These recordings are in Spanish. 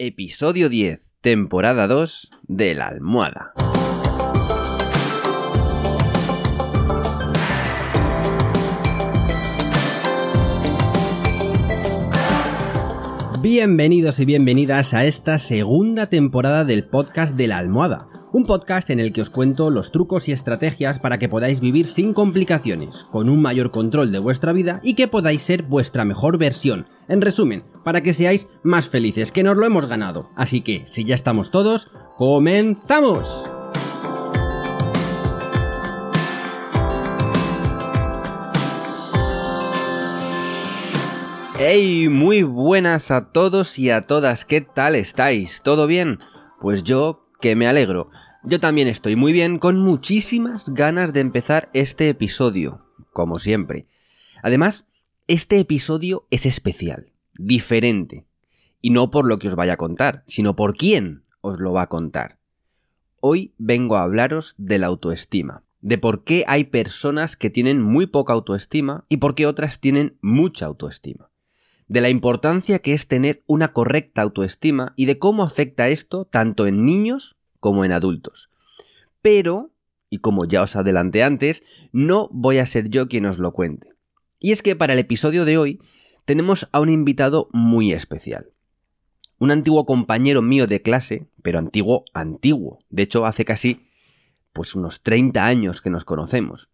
Episodio 10, temporada 2 de La Almohada. Bienvenidos y bienvenidas a esta segunda temporada del podcast de la almohada, un podcast en el que os cuento los trucos y estrategias para que podáis vivir sin complicaciones, con un mayor control de vuestra vida y que podáis ser vuestra mejor versión. En resumen, para que seáis más felices, que nos lo hemos ganado. Así que, si ya estamos todos, ¡comenzamos! ¡Hey! Muy buenas a todos y a todas, ¿qué tal estáis? ¿Todo bien? Pues yo, que me alegro. Yo también estoy muy bien, con muchísimas ganas de empezar este episodio, como siempre. Además, este episodio es especial, diferente. Y no por lo que os vaya a contar, sino por quién os lo va a contar. Hoy vengo a hablaros de la autoestima, de por qué hay personas que tienen muy poca autoestima y por qué otras tienen mucha autoestima de la importancia que es tener una correcta autoestima y de cómo afecta esto tanto en niños como en adultos. Pero, y como ya os adelanté antes, no voy a ser yo quien os lo cuente. Y es que para el episodio de hoy tenemos a un invitado muy especial. Un antiguo compañero mío de clase, pero antiguo, antiguo. De hecho, hace casi pues unos 30 años que nos conocemos.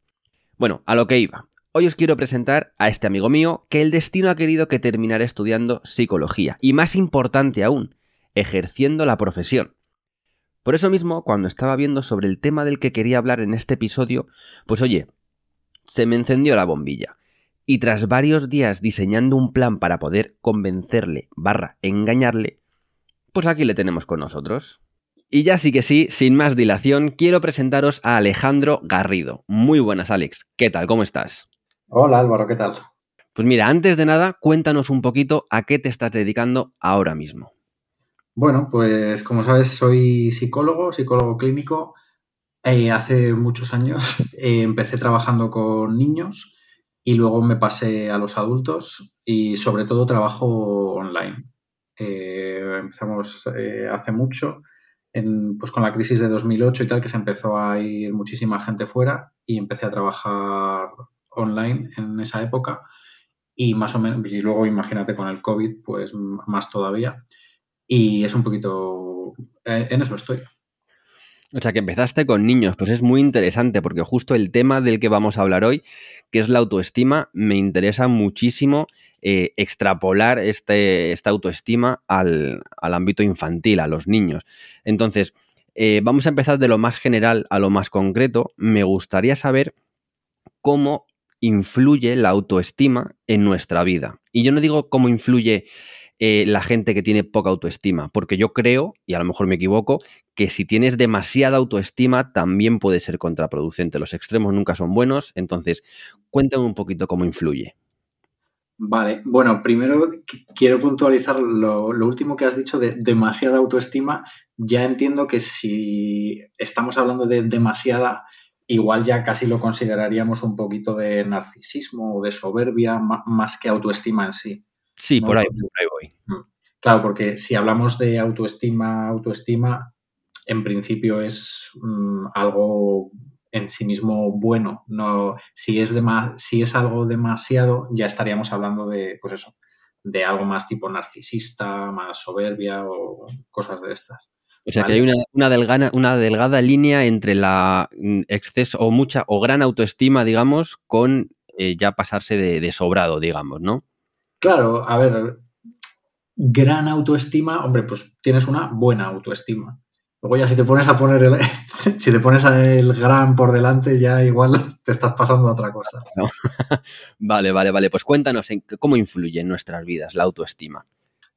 Bueno, a lo que iba. Hoy os quiero presentar a este amigo mío que el destino ha querido que terminara estudiando psicología y más importante aún, ejerciendo la profesión. Por eso mismo, cuando estaba viendo sobre el tema del que quería hablar en este episodio, pues oye, se me encendió la bombilla. Y tras varios días diseñando un plan para poder convencerle barra engañarle, pues aquí le tenemos con nosotros. Y ya sí que sí, sin más dilación, quiero presentaros a Alejandro Garrido. Muy buenas, Alex. ¿Qué tal? ¿Cómo estás? Hola Álvaro, ¿qué tal? Pues mira, antes de nada, cuéntanos un poquito a qué te estás dedicando ahora mismo. Bueno, pues como sabes, soy psicólogo, psicólogo clínico. Eh, hace muchos años eh, empecé trabajando con niños y luego me pasé a los adultos y sobre todo trabajo online. Eh, empezamos hace mucho, pues con la crisis de 2008 y tal, que se empezó a ir muchísima gente fuera y empecé a trabajar online en esa época y más o menos, y luego imagínate con el COVID, pues más todavía. Y es un poquito, eh, en eso estoy. O sea, que empezaste con niños, pues es muy interesante porque justo el tema del que vamos a hablar hoy, que es la autoestima, me interesa muchísimo eh, extrapolar este, esta autoestima al, ámbito infantil, a los niños. Entonces, eh, vamos a empezar de lo más general a lo más concreto. Me gustaría saber cómo influye la autoestima en nuestra vida. Y yo no digo cómo influye eh, la gente que tiene poca autoestima, porque yo creo, y a lo mejor me equivoco, que si tienes demasiada autoestima también puede ser contraproducente. Los extremos nunca son buenos, entonces cuéntame un poquito cómo influye. Vale, bueno, primero quiero puntualizar lo, lo, último que has dicho de demasiada autoestima. Ya entiendo que si estamos hablando de demasiada, igual ya casi lo consideraríamos un poquito de narcisismo o de soberbia más que autoestima en sí. Sí, por, ahí, por ahí voy. Mm. Claro, porque si hablamos de autoestima, autoestima, en principio es mm, algo en sí mismo bueno. No, si es si es algo demasiado, ya estaríamos hablando de, pues eso, de algo más tipo narcisista, más soberbia o cosas de estas. O sea que hay una, delgada, una delgada línea entre la mm, exceso o mucha o gran autoestima, digamos, con eh, ya pasarse de, sobrado, digamos, ¿no? Claro, a ver, gran autoestima, hombre, pues tienes una buena autoestima. Luego ya si te pones a poner el, si te pones el gran por delante, ya igual te estás pasando a otra cosa. vale, vale, vale. Pues cuéntanos en cómo influye en nuestras vidas la autoestima.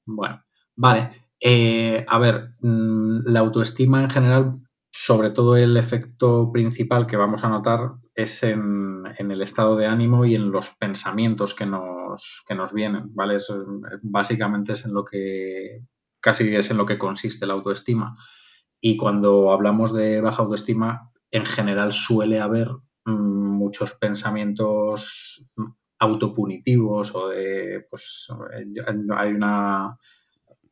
Bueno, vale. Eh, a ver, mm, la autoestima en general, sobre todo el efecto principal que vamos a notar es en, el estado de ánimo y en los pensamientos que nos, que nos vienen, ¿vale? básicamente es en lo que, casi es en lo que consiste la autoestima. Y cuando hablamos de baja autoestima, en general suele haber mm, muchos pensamientos autopunitivos o de, pues, hay una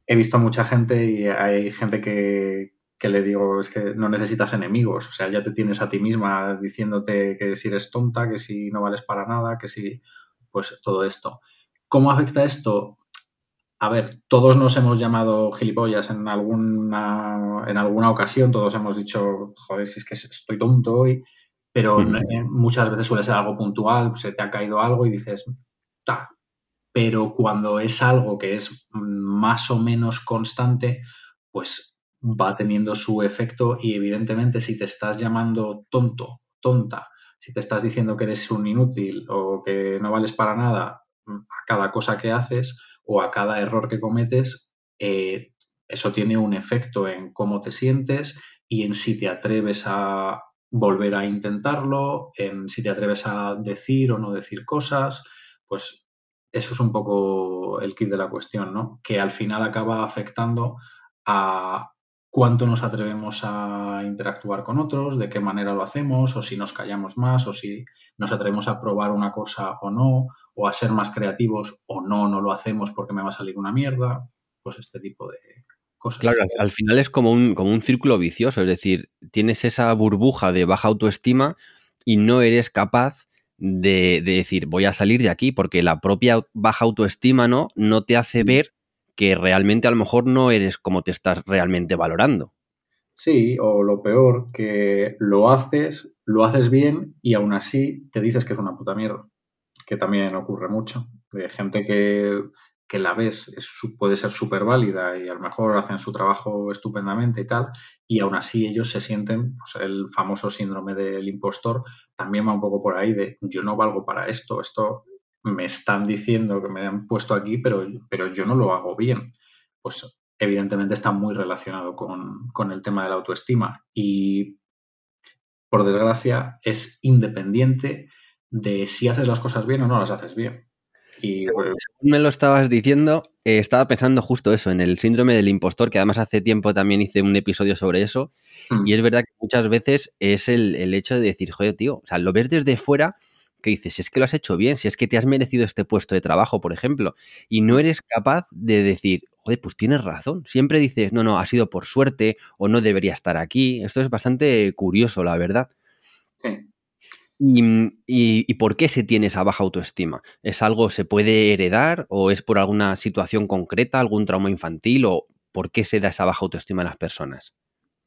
he visto mucha gente y hay gente que, que le digo, es que no necesitas enemigos, o sea, ya te tienes a ti misma diciéndote que si eres tonta, que si no vales para nada, que si, pues todo esto. ¿Cómo afecta esto? A ver, todos nos hemos llamado gilipollas en alguna, en alguna ocasión, todos hemos dicho, joder, si es que estoy tonto hoy, pero eh, muchas veces suele ser algo puntual, se te ha caído algo y dices, ta. Pero cuando es algo que es más o menos constante, pues va teniendo su efecto y evidentemente si te estás llamando tonto, tonta, si te estás diciendo que eres un inútil o que no vales para nada a cada cosa que haces o a cada error que cometes, eh, eso tiene un efecto en cómo te sientes y en si te atreves a volver a intentarlo, en si te atreves a decir o no decir cosas, pues eso es un poco el kit de la cuestión, ¿no? Que al final acaba afectando a cuánto nos atrevemos a interactuar con otros, de qué manera lo hacemos, o si nos callamos más, o si nos atrevemos a probar una cosa o no, o a ser más creativos, o no, no lo hacemos porque me va a salir una mierda, pues este tipo de cosas. Claro, al, final es como un, como un círculo vicioso, es decir, tienes esa burbuja de baja autoestima y no eres capaz de, de, decir voy a salir de aquí porque la propia baja autoestima no, no te hace mm. ver que realmente a lo mejor no eres como te estás realmente valorando. Sí, o lo peor, que lo haces, lo haces bien y aún así te dices que es una puta mierda, que también ocurre mucho, de gente que, que la ves, es, puede ser súper válida y a lo mejor hacen su trabajo estupendamente y tal, y aún así ellos se sienten, pues el famoso síndrome del impostor también va un poco por ahí de yo no valgo para esto, esto me están diciendo que me han puesto aquí, pero, pero yo no lo hago bien. Pues evidentemente está muy relacionado con, el tema de la autoestima y por desgracia es independiente de si haces las cosas bien o no las haces bien. Y, Según me lo estabas diciendo, eh, estaba pensando justo eso, en el síndrome del impostor, que además hace tiempo también hice un episodio sobre eso, mm. y es verdad que muchas veces es el, el, hecho de decir, joder, tío, o sea, lo ves desde fuera que dices, si es que lo has hecho bien, si es que te has merecido este puesto de trabajo, por ejemplo, y no eres capaz de decir, joder, pues tienes razón. Siempre dices, no, no, ha sido por suerte o no debería estar aquí. Esto es bastante curioso, la verdad. ¿Y, por qué se tiene esa baja autoestima? ¿Es algo, se puede heredar o es por alguna situación concreta, algún trauma infantil o por qué se da esa baja autoestima en las personas?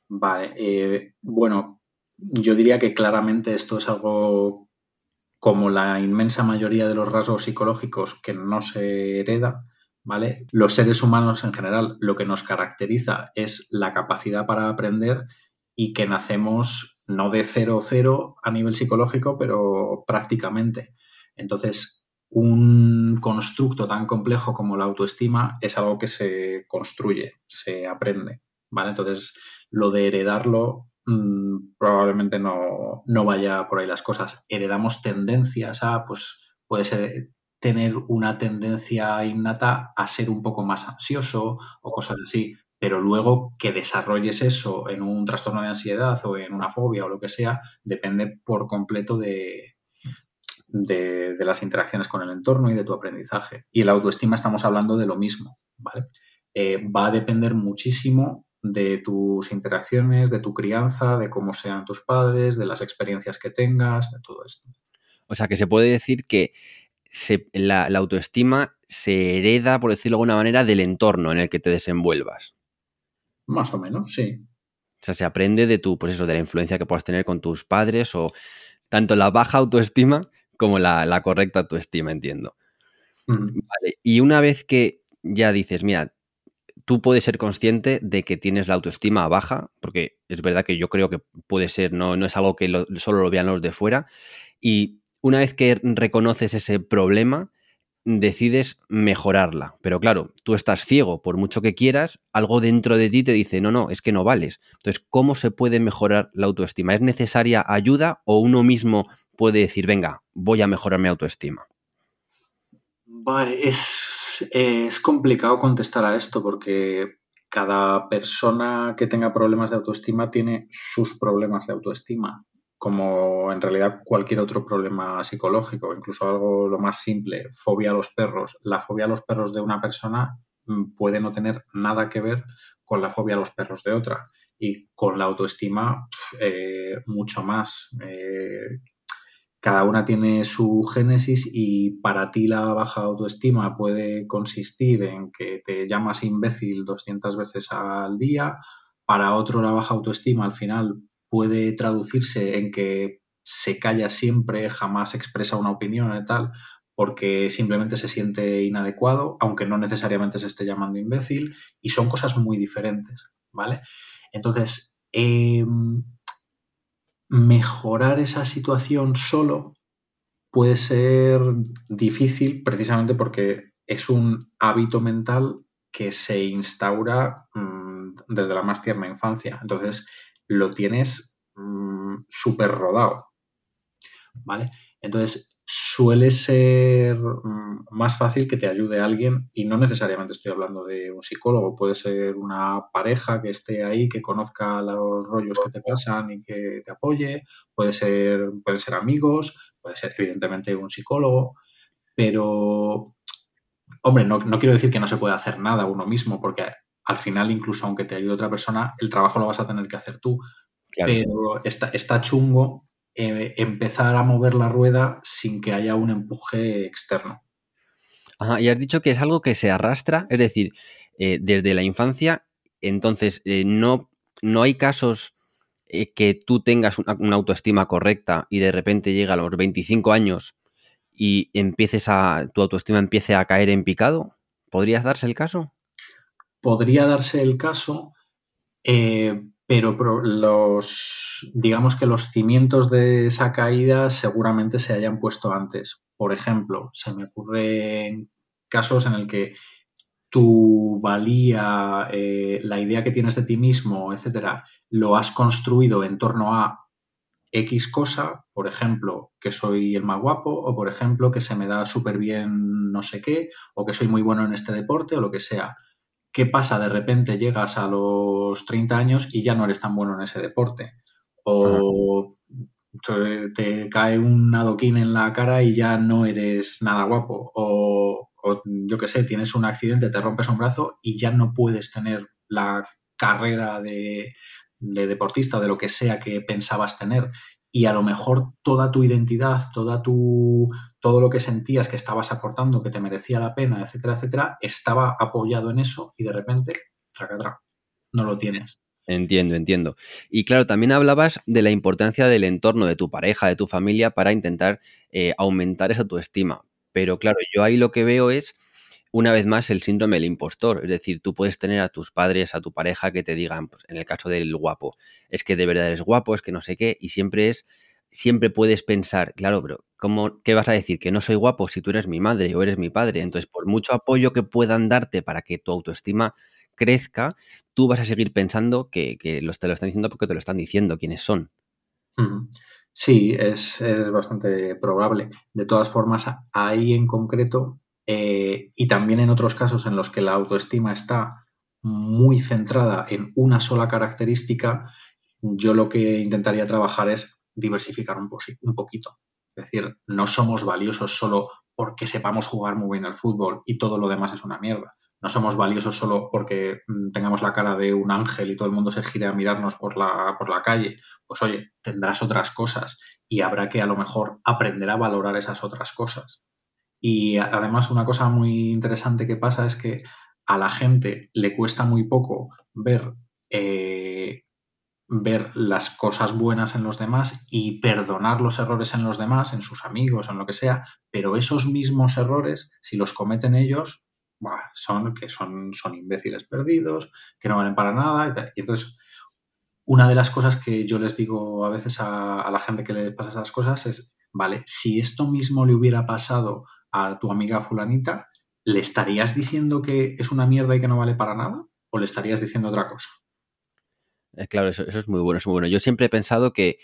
Vale, eh, bueno, yo diría que claramente esto es algo como la inmensa mayoría de los rasgos psicológicos que no se hereda, ¿vale? Los seres humanos en general lo que nos caracteriza es la capacidad para aprender y que nacemos no de cero cero a nivel psicológico, pero prácticamente. Entonces, un constructo tan complejo como la autoestima es algo que se construye, se aprende, ¿vale? Entonces, lo de heredarlo Mm, probablemente no, vaya por ahí las cosas. Heredamos tendencias a, pues puede ser tener una tendencia innata a ser un poco más ansioso o cosas así, pero luego que desarrolles eso en un trastorno de ansiedad o en una fobia o lo que sea, depende por completo de, de, las interacciones con el entorno y de tu aprendizaje. Y la autoestima estamos hablando de lo mismo, ¿vale? Eh, va a depender muchísimo de tus interacciones, de tu crianza, de cómo sean tus padres, de las experiencias que tengas, de todo esto. O sea, que se puede decir que la, autoestima se hereda, por decirlo de alguna manera, del entorno en el que te desenvuelvas. Más o menos, sí. O sea, se aprende de tu, pues eso, de la influencia que puedas tener con tus padres o tanto la baja autoestima como la, correcta autoestima, entiendo. Vale. Y una vez que ya dices, mira, tú puedes ser consciente de que tienes la autoestima baja, porque es verdad que yo creo que puede ser, no, no es algo que solo lo vean los de fuera, y una vez que reconoces ese problema, decides mejorarla. Pero claro, tú estás ciego, por mucho que quieras, algo dentro de ti te dice, no, no, es que no vales. Entonces, ¿cómo se puede mejorar la autoestima? ¿Es necesaria ayuda o uno mismo puede decir, venga, voy a mejorar mi autoestima? Vale, es es, complicado contestar a esto porque cada persona que tenga problemas de autoestima tiene sus problemas de autoestima, como en realidad cualquier otro problema psicológico, incluso algo lo más simple, fobia a los perros. La fobia a los perros de una persona mm, puede no tener nada que ver con la fobia a los perros de otra. Y con la autoestima, eh, mucho más. Eh, cada una tiene su génesis y para ti la baja autoestima puede consistir en que te llamas imbécil 200 veces al día, para otro la baja autoestima al final puede traducirse en que se calla siempre, jamás expresa una opinión y tal, porque simplemente se siente inadecuado, aunque no necesariamente se esté llamando imbécil, y son cosas muy diferentes, ¿vale? Entonces, em, mejorar esa situación solo puede ser difícil precisamente porque es un hábito mental que se instaura mm, desde la más tierna infancia. Entonces, lo tienes mm, súper rodado. ¿Vale? Entonces, suele ser mm, más fácil que te ayude alguien y no necesariamente estoy hablando de un psicólogo, puede ser una pareja que esté ahí, que conozca los rollos que te pasan y que te apoye, puede ser, puede ser amigos, puede ser evidentemente un psicólogo, pero, hombre, no, quiero decir que no se pueda hacer nada uno mismo, porque al final, incluso aunque te ayude otra persona, el trabajo lo vas a tener que hacer tú. Pero está, está chungo eh, empezar a mover la rueda sin que haya un empuje externo. Ajá, y has dicho que es algo que se arrastra, es decir, eh, desde la infancia, entonces eh, no, no hay casos que tú tengas una, autoestima correcta y de repente llega a los 25 años y empieces a, tu autoestima empiece a caer en picado. ¿Podría darse el caso? Podría darse el caso, pero los, digamos que los cimientos de esa caída seguramente se hayan puesto antes. Por ejemplo, se me ocurren casos en el que tu valía, eh, la idea que tienes de ti mismo, etcétera, lo has construido en torno a X cosa, por ejemplo, que soy el más guapo, o por ejemplo, que se me da súper bien no sé qué, o que soy muy bueno en este deporte, o lo que sea. ¿Qué pasa? De repente llegas a los 30 años y ya no eres tan bueno en ese deporte. O te, cae un adoquín en la cara y ya no eres nada guapo. O, yo qué sé, tienes un accidente, te rompes un brazo y ya no puedes tener la carrera de, de deportista, de lo que sea que pensabas tener y a lo mejor toda tu identidad, toda tu, todo lo que sentías que estabas aportando, que te merecía la pena, etcétera, etcétera, estaba apoyado en eso y de repente, traca, no lo tienes. Entiendo, entiendo. Y claro, también hablabas de la importancia del entorno, de tu pareja, de tu familia, para intentar eh, aumentar esa tu estima. Pero claro, yo ahí lo que veo es, una vez más, el síndrome del impostor. Es decir, tú puedes tener a tus padres, a tu pareja que te digan, pues, en el caso del guapo, es que de verdad eres guapo, es que no sé qué, y siempre es siempre puedes pensar, claro, pero ¿cómo, ¿qué vas a decir? Que no soy guapo si tú eres mi madre o eres mi padre. Entonces, por mucho apoyo que puedan darte para que tu autoestima crezca, tú vas a seguir pensando que, los, te lo están diciendo porque te lo están diciendo quiénes son. Sí, es, bastante probable. De todas formas, ahí en concreto, eh, y también en otros casos en los que la autoestima está muy centrada en una sola característica, yo lo que intentaría trabajar es diversificar un, poquito. Es decir, no somos valiosos solo porque sepamos jugar muy bien al fútbol y todo lo demás es una mierda. No somos valiosos solo porque mm, tengamos la cara de un ángel y todo el mundo se gire a mirarnos por la, por la calle. Pues oye, tendrás otras cosas y habrá que a lo mejor aprender a valorar esas otras cosas. Y además una cosa muy interesante que pasa es que a la gente le cuesta muy poco ver eh, ver las cosas buenas en los demás y perdonar los errores en los demás, en sus amigos, en lo que sea, pero esos mismos errores, si los cometen ellos, son que son, son imbéciles perdidos, que no valen para nada. Y, entonces, una de las cosas que yo les digo a veces a la gente que le pasa esas cosas es, vale, si esto mismo le hubiera pasado a tu amiga fulanita, ¿le estarías diciendo que es una mierda y que no vale para nada? ¿O le estarías diciendo otra cosa? Eh, claro, eso, es muy bueno, es muy bueno. Yo siempre he pensado que,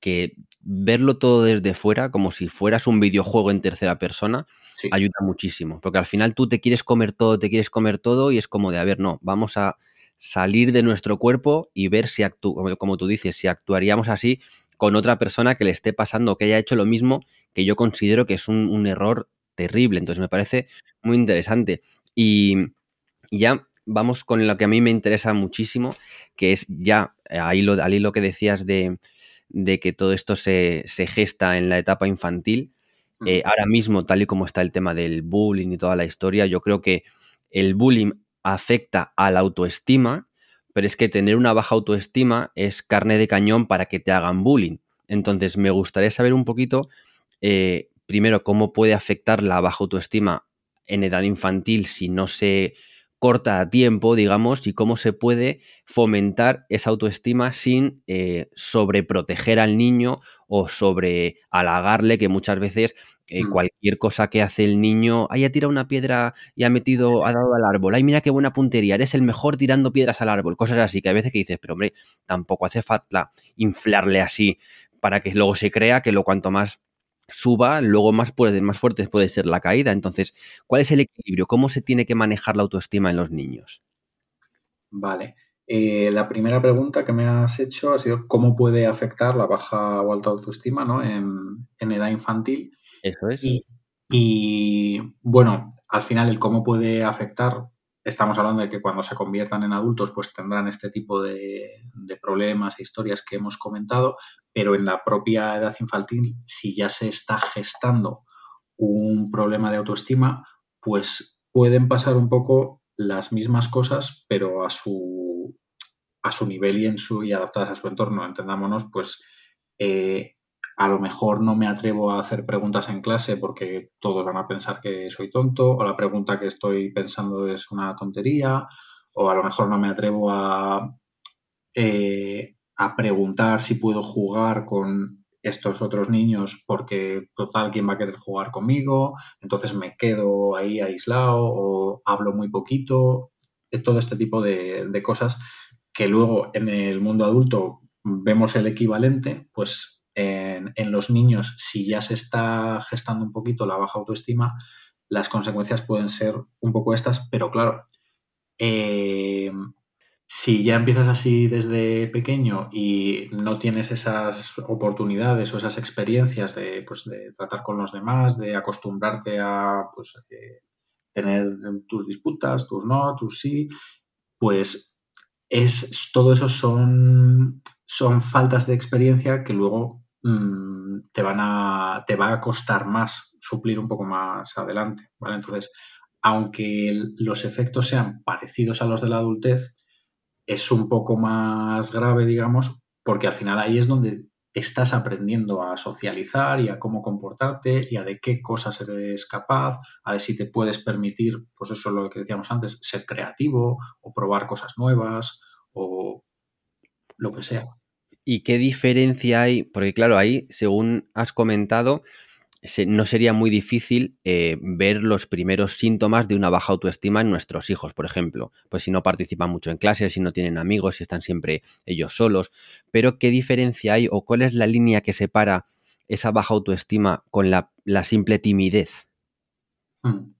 que verlo todo desde fuera, como si fueras un videojuego en tercera persona, ayuda muchísimo. Porque al final tú te quieres comer todo, te quieres comer todo y es como de, a ver, no, vamos a salir de nuestro cuerpo y ver si actúa, como tú dices, si actuaríamos así con otra persona que le esté pasando, que haya hecho lo mismo, que yo considero que es un, un error terrible. Entonces me parece muy interesante. Y ya vamos con lo que a mí me interesa muchísimo, que es ya eh, ahí lo, ahí lo que decías de, de que todo esto se, se, gesta en la etapa infantil. Eh, ahora mismo, tal y como está el tema del bullying y toda la historia, yo creo que el bullying afecta a la autoestima, pero es que tener una baja autoestima es carne de cañón para que te hagan bullying. Entonces, me gustaría saber un poquito, eh, primero, cómo puede afectar la baja autoestima en edad infantil si no se corta a tiempo, digamos, y cómo se puede fomentar esa autoestima sin eh, sobreproteger al niño o sobre halagarle, que muchas veces eh, mm. cualquier cosa que hace el niño, ay, ha tirado una piedra y ha metido, ha dado al árbol, ay, mira qué buena puntería, eres el mejor tirando piedras al árbol, cosas así, que a veces que dices, pero hombre, tampoco hace falta inflarle así para que luego se crea que lo cuanto más suba, luego más, puede, más fuerte puede ser la caída. Entonces, ¿cuál es el equilibrio? ¿Cómo se tiene que manejar la autoestima en los niños? Vale. Eh, la primera pregunta que me has hecho ha sido cómo puede afectar la baja o alta autoestima ¿no? en, edad infantil. Eso es. y, bueno, al final el cómo puede afectar estamos hablando de que cuando se conviertan en adultos, pues tendrán este tipo de, problemas e historias que hemos comentado, pero en la propia edad infantil, si ya se está gestando un problema de autoestima, pues pueden pasar un poco las mismas cosas, pero a su, a su nivel y, en su, y adaptadas a su entorno. Entendámonos, pues eh, a lo mejor no me atrevo a hacer preguntas en clase porque todos van a pensar que soy tonto o la pregunta que estoy pensando es una tontería o a lo mejor no me atrevo a, eh, a preguntar si puedo jugar con estos otros niños porque total, ¿quién va a querer jugar conmigo? Entonces me quedo ahí aislado o hablo muy poquito, todo este tipo de, de cosas que luego en el mundo adulto vemos el equivalente, pues en, los niños, si ya se está gestando un poquito la baja autoestima, las consecuencias pueden ser un poco estas, pero claro, eh, si ya empiezas así desde pequeño y no tienes esas oportunidades o esas experiencias de, pues, de tratar con los demás, de acostumbrarte a pues, tener tus disputas, tus no, tus sí, pues es, todo eso son, son faltas de experiencia que luego Mm, te, van a, te va a costar más suplir un poco más adelante, ¿vale? Entonces, aunque los efectos sean parecidos a los de la adultez, es un poco más grave, digamos, porque al final ahí es donde estás aprendiendo a socializar y a cómo comportarte y a de qué cosas eres capaz, a ver si te puedes permitir, pues eso es lo que decíamos antes, ser creativo o probar cosas nuevas o lo que sea. ¿Y qué diferencia hay? Porque claro, ahí, según has comentado, no sería muy difícil eh, ver los primeros síntomas de una baja autoestima en nuestros hijos, por ejemplo. Pues si no participan mucho en clases, si no tienen amigos, si están siempre ellos solos. Pero ¿qué diferencia hay o cuál es la línea que separa esa baja autoestima con la, simple timidez? Hmm.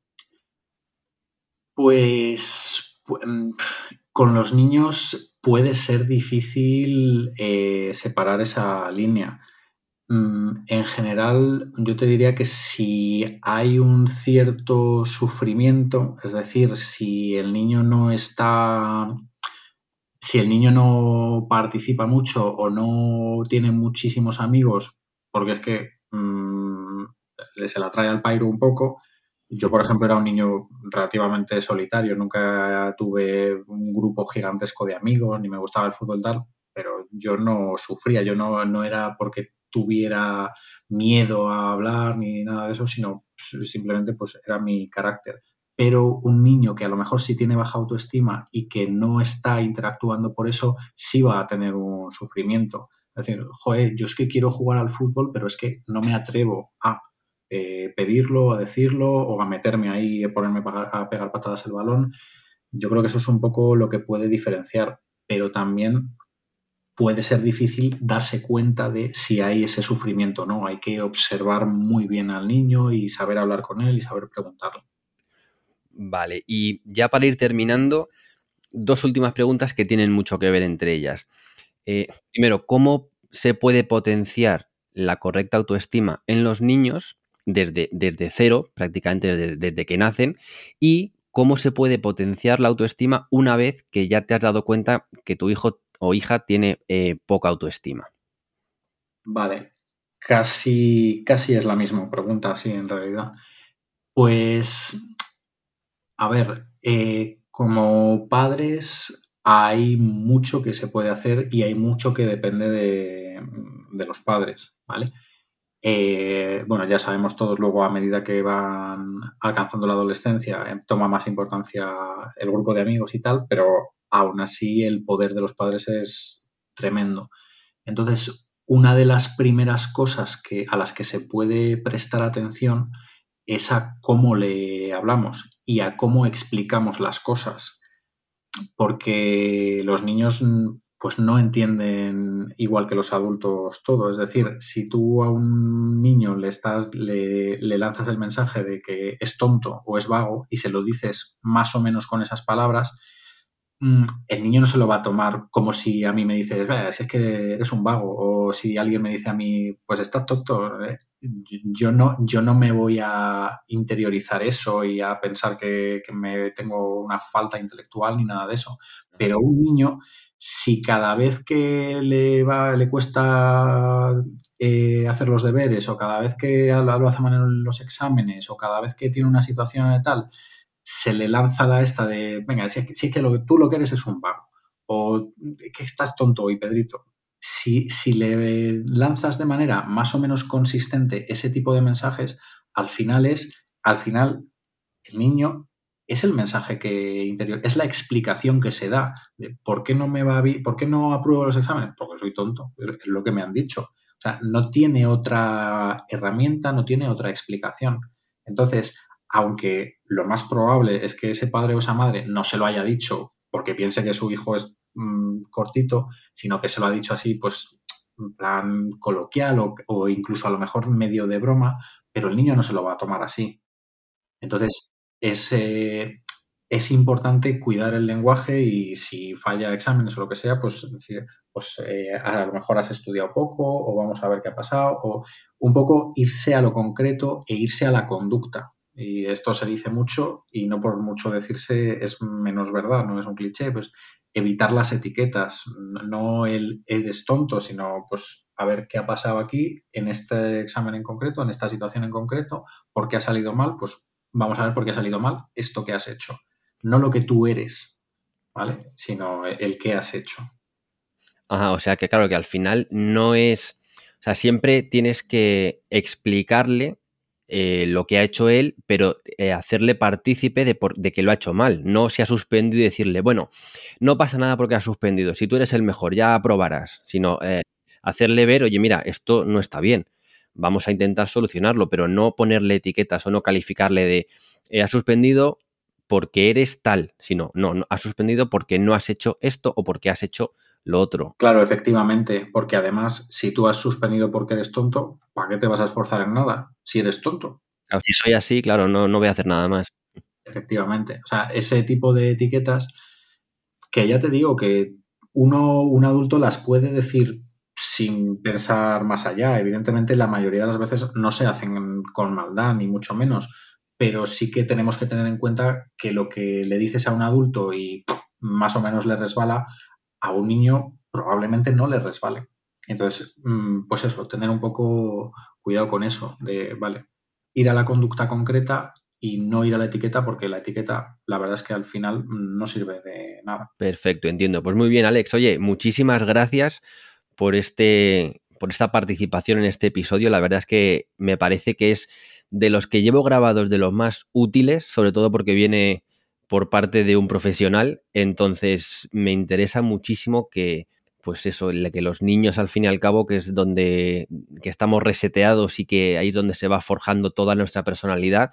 Pues mm, con los niños puede ser difícil eh, separar esa línea. Mm, en general, yo te diría que si hay un cierto sufrimiento, es decir, si el niño no está, si el niño no participa mucho o no tiene muchísimos amigos, porque es que mm, se la trae al pairo un poco, yo, por ejemplo, era un niño relativamente solitario, nunca tuve un grupo gigantesco de amigos, ni me gustaba el fútbol tal, pero yo no sufría, yo no, no era porque tuviera miedo a hablar ni nada de eso, sino simplemente pues era mi carácter. Pero un niño que a lo mejor sí tiene baja autoestima y que no está interactuando por eso, sí va a tener un sufrimiento. Es decir, joder, yo es que quiero jugar al fútbol, pero es que no me atrevo a eh, pedirlo, a decirlo o a meterme ahí y ponerme a pegar patadas el balón. Yo creo que eso es un poco lo que puede diferenciar, pero también puede ser difícil darse cuenta de si hay ese sufrimiento o no. Hay que observar muy bien al niño y saber hablar con él y saber preguntarle. Vale, y ya para ir terminando, dos últimas preguntas que tienen mucho que ver entre ellas. Eh, primero, ¿cómo se puede potenciar la correcta autoestima en los niños desde, desde cero, prácticamente desde, que nacen, y cómo se puede potenciar la autoestima una vez que ya te has dado cuenta que tu hijo o hija tiene eh, poca autoestima. Vale, casi, casi es la misma pregunta, sí, en realidad. Pues, a ver, eh, como padres hay mucho que se puede hacer y hay mucho que depende de, de los padres, ¿vale? Eh, bueno, ya sabemos todos luego a medida que van alcanzando la adolescencia, eh, toma más importancia el grupo de amigos y tal, pero aún así el poder de los padres es tremendo. Entonces, una de las primeras cosas que, a las que se puede prestar atención es a cómo le hablamos y a cómo explicamos las cosas. Porque los niños pues no entienden igual que los adultos todo. Es decir, si tú a un niño le, estás, le, lanzas el mensaje de que es tonto o es vago y se lo dices más o menos con esas palabras, mm, el niño no se lo va a tomar como si a mí me dices, si es que eres un vago, o si alguien me dice a mí, pues estás tonto. ¿eh? Yo no, yo no me voy a interiorizar eso y a pensar que, que me tengo una falta intelectual ni nada de eso. Pero un niño si cada vez que le va, le cuesta eh, hacer los deberes, o cada vez que lo hace mal en los exámenes, o cada vez que tiene una situación de tal, se le lanza la esta de, venga, si, es que lo que tú lo que eres es un vago, o que estás tonto hoy, Pedrito. Si, si le lanzas de manera más o menos consistente ese tipo de mensajes, al final es, al final, el niño es el mensaje que interior, es la explicación que se da de por qué no me va bien, por qué no apruebo los exámenes, porque soy tonto, es lo que me han dicho. O sea, no tiene otra herramienta, no tiene otra explicación. Entonces, aunque lo más probable es que ese padre o esa madre no se lo haya dicho porque piense que su hijo es mm, cortito, sino que se lo ha dicho así, pues en plan coloquial o incluso a lo mejor medio de broma, pero el niño no se lo va a tomar así. Entonces, es, eh, es importante cuidar el lenguaje y si falla exámenes o lo que sea, pues, pues eh, a lo mejor has estudiado poco o vamos a ver qué ha pasado, o un poco irse a lo concreto e irse a la conducta. Y esto se dice mucho y no por mucho decirse es menos verdad, no es un cliché, pues evitar las etiquetas, no el eres tonto, sino pues a ver qué ha pasado aquí en este examen en concreto, en esta situación en concreto, por qué ha salido mal, pues vamos a ver por qué ha salido mal esto que has hecho. No lo que tú eres, ¿vale? Sino el que has hecho. Ajá, o sea que claro que al final no es, o sea, siempre tienes que explicarle eh, lo que ha hecho él, pero eh, hacerle partícipe de, de, que lo ha hecho mal. No se ha suspendido y decirle, bueno, no pasa nada porque has suspendido, si tú eres el mejor, ya aprobarás, sino eh, hacerle ver, oye, mira, esto no está bien vamos a intentar solucionarlo, pero no ponerle etiquetas o no calificarle de eh, has suspendido porque eres tal, sino no, no, has suspendido porque no has hecho esto o porque has hecho lo otro. Claro, efectivamente, porque además, si tú has suspendido porque eres tonto, ¿para qué te vas a esforzar en nada si eres tonto? si soy así, claro, no, no voy a hacer nada más. Efectivamente, o sea, ese tipo de etiquetas que ya te digo que uno, un adulto las puede decir sin pensar más allá. Evidentemente, la mayoría de las veces no se hacen con maldad, ni mucho menos, pero sí que tenemos que tener en cuenta que lo que le dices a un adulto y más o menos le resbala, a un niño probablemente no le resbale. Entonces, mm, pues eso, tener un poco cuidado con eso, de, vale, ir a la conducta concreta y no ir a la etiqueta porque la etiqueta, la verdad es que al final no sirve de nada. Perfecto, entiendo. Pues muy bien, Alex. Oye, muchísimas gracias por, este, por esta participación en este episodio. La verdad es que me parece que es de los que llevo grabados de los más útiles, sobre todo porque viene por parte de un profesional. Entonces me interesa muchísimo que, pues eso, que los niños al fin y al cabo, que es donde que estamos reseteados y que ahí es donde se va forjando toda nuestra personalidad,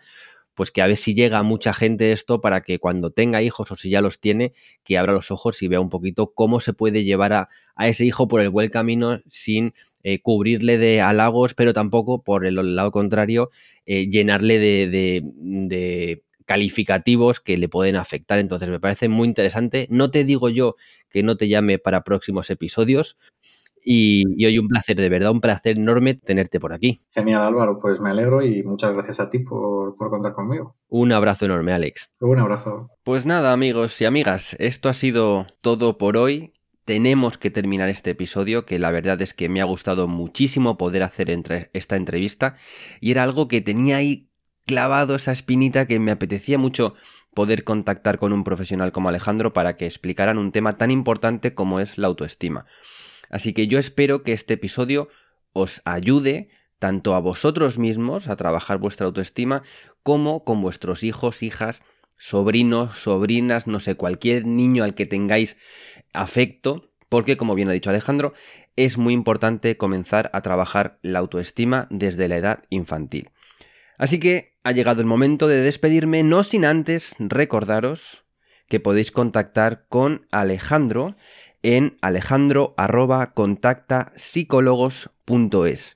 pues que a ver si llega a mucha gente esto para que cuando tenga hijos o si ya los tiene, que abra los ojos y vea un poquito cómo se puede llevar a, ese hijo por el buen camino sin eh, cubrirle de halagos, pero tampoco por el lado contrario, eh, llenarle de, calificativos que le pueden afectar. Entonces me parece muy interesante. No te digo yo que no te llame para próximos episodios. Y, hoy un placer, de verdad, un placer enorme tenerte por aquí. Genial, Álvaro, pues me alegro y muchas gracias a ti por, por contar conmigo. Un abrazo enorme, Alex. Un abrazo. Pues nada, amigos y amigas, esto ha sido todo por hoy. Tenemos que terminar este episodio, que la verdad es que me ha gustado muchísimo poder hacer entre esta entrevista y era algo que tenía ahí clavado esa espinita que me apetecía mucho poder contactar con un profesional como Alejandro para que explicaran un tema tan importante como es la autoestima. Así que yo espero que este episodio os ayude tanto a vosotros mismos a trabajar vuestra autoestima como con vuestros hijos, hijas, sobrinos, sobrinas, no sé, cualquier niño al que tengáis afecto, porque como bien ha dicho Alejandro, es muy importante comenzar a trabajar la autoestima desde la edad infantil. Así que ha llegado el momento de despedirme, no sin antes recordaros que podéis contactar con Alejandro en alejandro.contactapsicólogos.es.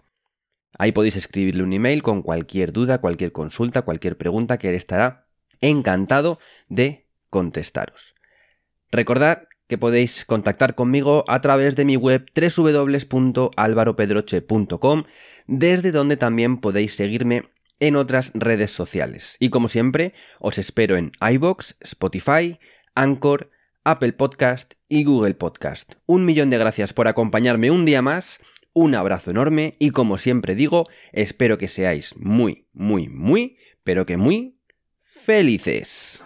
Ahí podéis escribirle un email con cualquier duda, cualquier consulta, cualquier pregunta que él estará encantado de contestaros. Recordad que podéis contactar conmigo a través de mi web www.alvaropedroche.com, desde donde también podéis seguirme en otras redes sociales. Y como siempre, os espero en iBox, Spotify, Anchor, Apple Podcast y Google Podcast. Un millón de gracias por acompañarme un día más, un abrazo enorme y como siempre digo, espero que seáis muy, muy, muy, pero que muy felices.